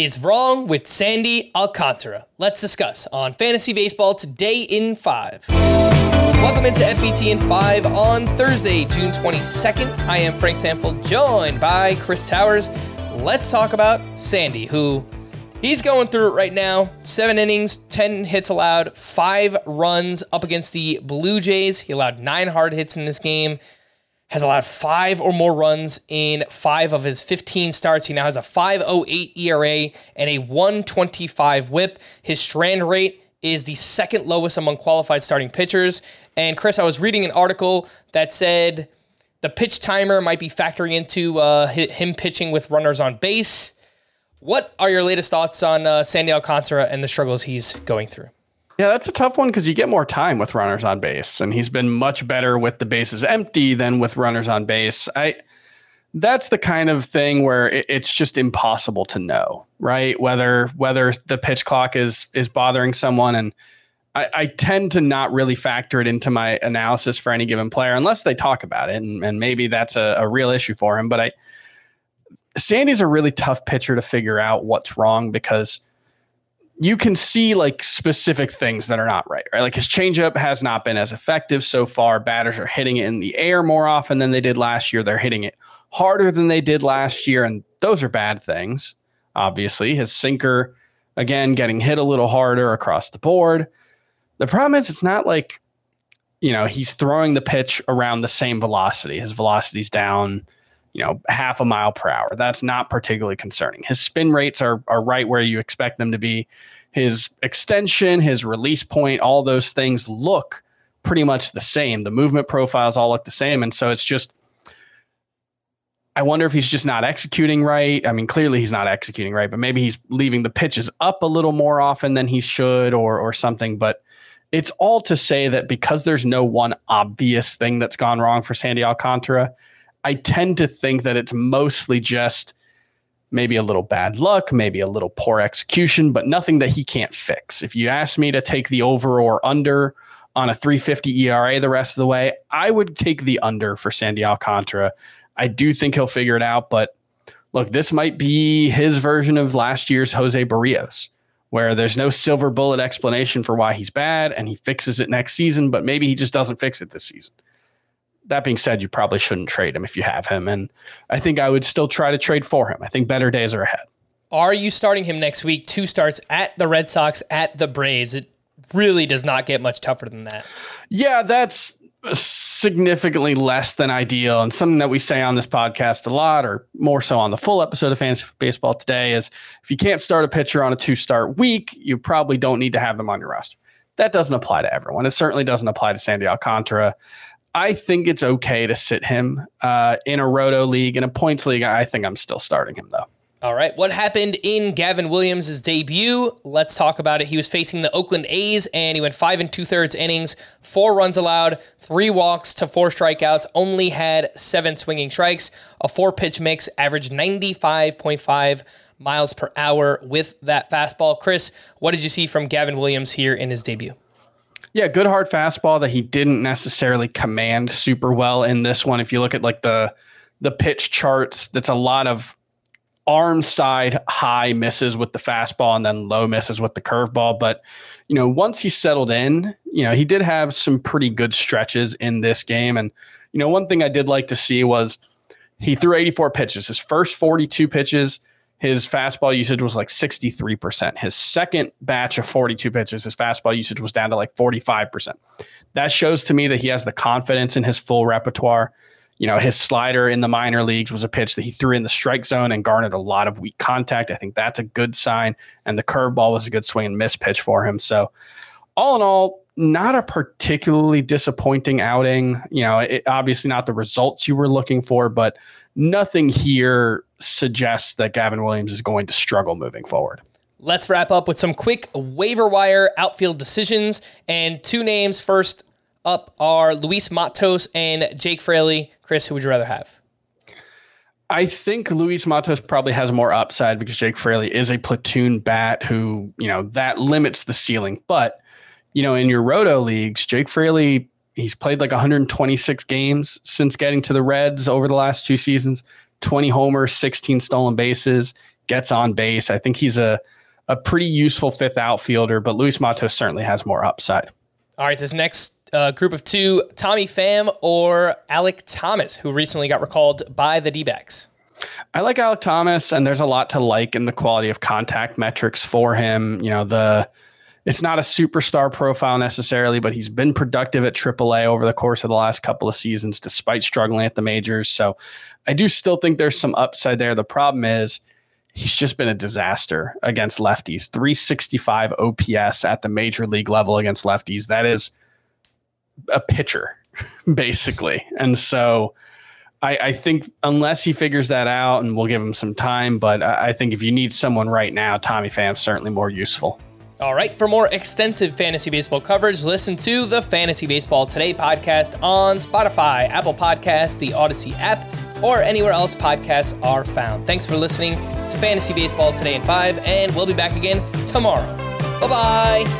Is wrong with Sandy Alcantara? Let's discuss on Fantasy Baseball today in 5. Welcome into FBT in 5 on Thursday, June 22nd. I am Frank Stampfl, joined by Chris Towers. Let's talk about Sandy, who he's going through it right now. Seven innings, 10 hits allowed, five runs up against the Blue Jays. He allowed nine hard hits in this game has allowed five or more runs in five of his 15 starts. He now has a 5.08 ERA and a 125 whip. His strand rate is the second lowest among qualified starting pitchers. And Chris, I was reading an article that said the pitch timer might be factoring into uh, him pitching with runners on base. What are your latest thoughts on uh, Sandy Alcantara and the struggles he's going through? Yeah, that's a tough one because you get more time with runners on base, and he's been much better with the bases empty than with runners on base. I that's the kind of thing where it, it's just impossible to know, right? Whether whether the pitch clock is is bothering someone, and I, I tend to not really factor it into my analysis for any given player unless they talk about it, and, and maybe that's a, a real issue for him. But I Sandy's a really tough pitcher to figure out what's wrong because you can see like specific things that are not right, right? Like his changeup has not been as effective so far. Batters are hitting it in the air more often than they did last year. They're hitting it harder than they did last year, and those are bad things. Obviously, his sinker again getting hit a little harder across the board. The problem is it's not like you know he's throwing the pitch around the same velocity. His velocity's down you know, half a mile per hour. That's not particularly concerning. His spin rates are are right where you expect them to be. His extension, his release point, all those things look pretty much the same. The movement profiles all look the same. And so it's just I wonder if he's just not executing right. I mean, clearly he's not executing right, but maybe he's leaving the pitches up a little more often than he should or or something. But it's all to say that because there's no one obvious thing that's gone wrong for Sandy Alcantara, I tend to think that it's mostly just maybe a little bad luck, maybe a little poor execution, but nothing that he can't fix. If you ask me to take the over or under on a 350 ERA the rest of the way, I would take the under for Sandy Alcantara. I do think he'll figure it out, but look, this might be his version of last year's Jose Berrios, where there's no silver bullet explanation for why he's bad and he fixes it next season, but maybe he just doesn't fix it this season that being said, you probably shouldn't trade him if you have him. And I think I would still try to trade for him. I think better days are ahead. Are you starting him next week? Two starts at the Red Sox, at the Braves. It really does not get much tougher than that. Yeah, that's significantly less than ideal. And something that we say on this podcast a lot, or more so on the full episode of Fantasy Baseball today, is if you can't start a pitcher on a two start week, you probably don't need to have them on your roster. That doesn't apply to everyone. It certainly doesn't apply to Sandy Alcantara. I think it's okay to sit him uh, in a roto league. In a points league, I think I'm still starting him though. All right. What happened in Gavin Williams' debut? Let's talk about it. He was facing the Oakland A's and he went five and two thirds innings, four runs allowed, three walks to four strikeouts, only had seven swinging strikes, a four pitch mix, averaged 95.5 miles per hour with that fastball. Chris, what did you see from Gavin Williams here in his debut? Yeah, good hard fastball that he didn't necessarily command super well in this one. If you look at like the the pitch charts, that's a lot of arm side high misses with the fastball and then low misses with the curveball. But you know, once he settled in, you know, he did have some pretty good stretches in this game. And you know, one thing I did like to see was he threw 84 pitches. His first 42 pitches, his fastball usage was like 63%. His second batch of 42 pitches, his fastball usage was down to like 45%. That shows to me that he has the confidence in his full repertoire. You know, his slider in the minor leagues was a pitch that he threw in the strike zone and garnered a lot of weak contact. I think that's a good sign. And the curveball was a good swing and miss pitch for him. So, all in all, not a particularly disappointing outing. You know, it, obviously not the results you were looking for, but nothing here suggests that Gavin Williams is going to struggle moving forward. Let's wrap up with some quick waiver wire outfield decisions. And two names first up are Luis Matos and Jake Fraley. Chris, who would you rather have? I think Luis Matos probably has more upside because Jake Fraley is a platoon bat who, you know, that limits the ceiling. But, you know, in your roto leagues, Jake Fraley he's played like 126 games since getting to the Reds over the last two seasons. 20 homers, 16 stolen bases, gets on base. I think he's a a pretty useful fifth outfielder, but Luis Matos certainly has more upside. All right, this next uh, group of two, Tommy Pham or Alek Thomas, who recently got recalled by the D backs. I like Alek Thomas, and there's a lot to like in the quality of contact metrics for him. You know, the it's not a superstar profile necessarily, but he's been productive at AAA over the course of the last couple of seasons, despite struggling at the majors. So I do still think there's some upside there. The problem is he's just been a disaster against lefties. 365 OPS at the major league level against lefties. That is a pitcher, basically. And so I, I, think unless he figures that out, and we'll give him some time, but I, I think if you need someone right now, Tommy Pham's certainly more useful. All right, for more extensive fantasy baseball coverage, listen to the Fantasy Baseball Today podcast on Spotify, Apple Podcasts, the Audacy app, or anywhere else podcasts are found. Thanks for listening to Fantasy Baseball Today in 5, and we'll be back again tomorrow. Bye bye.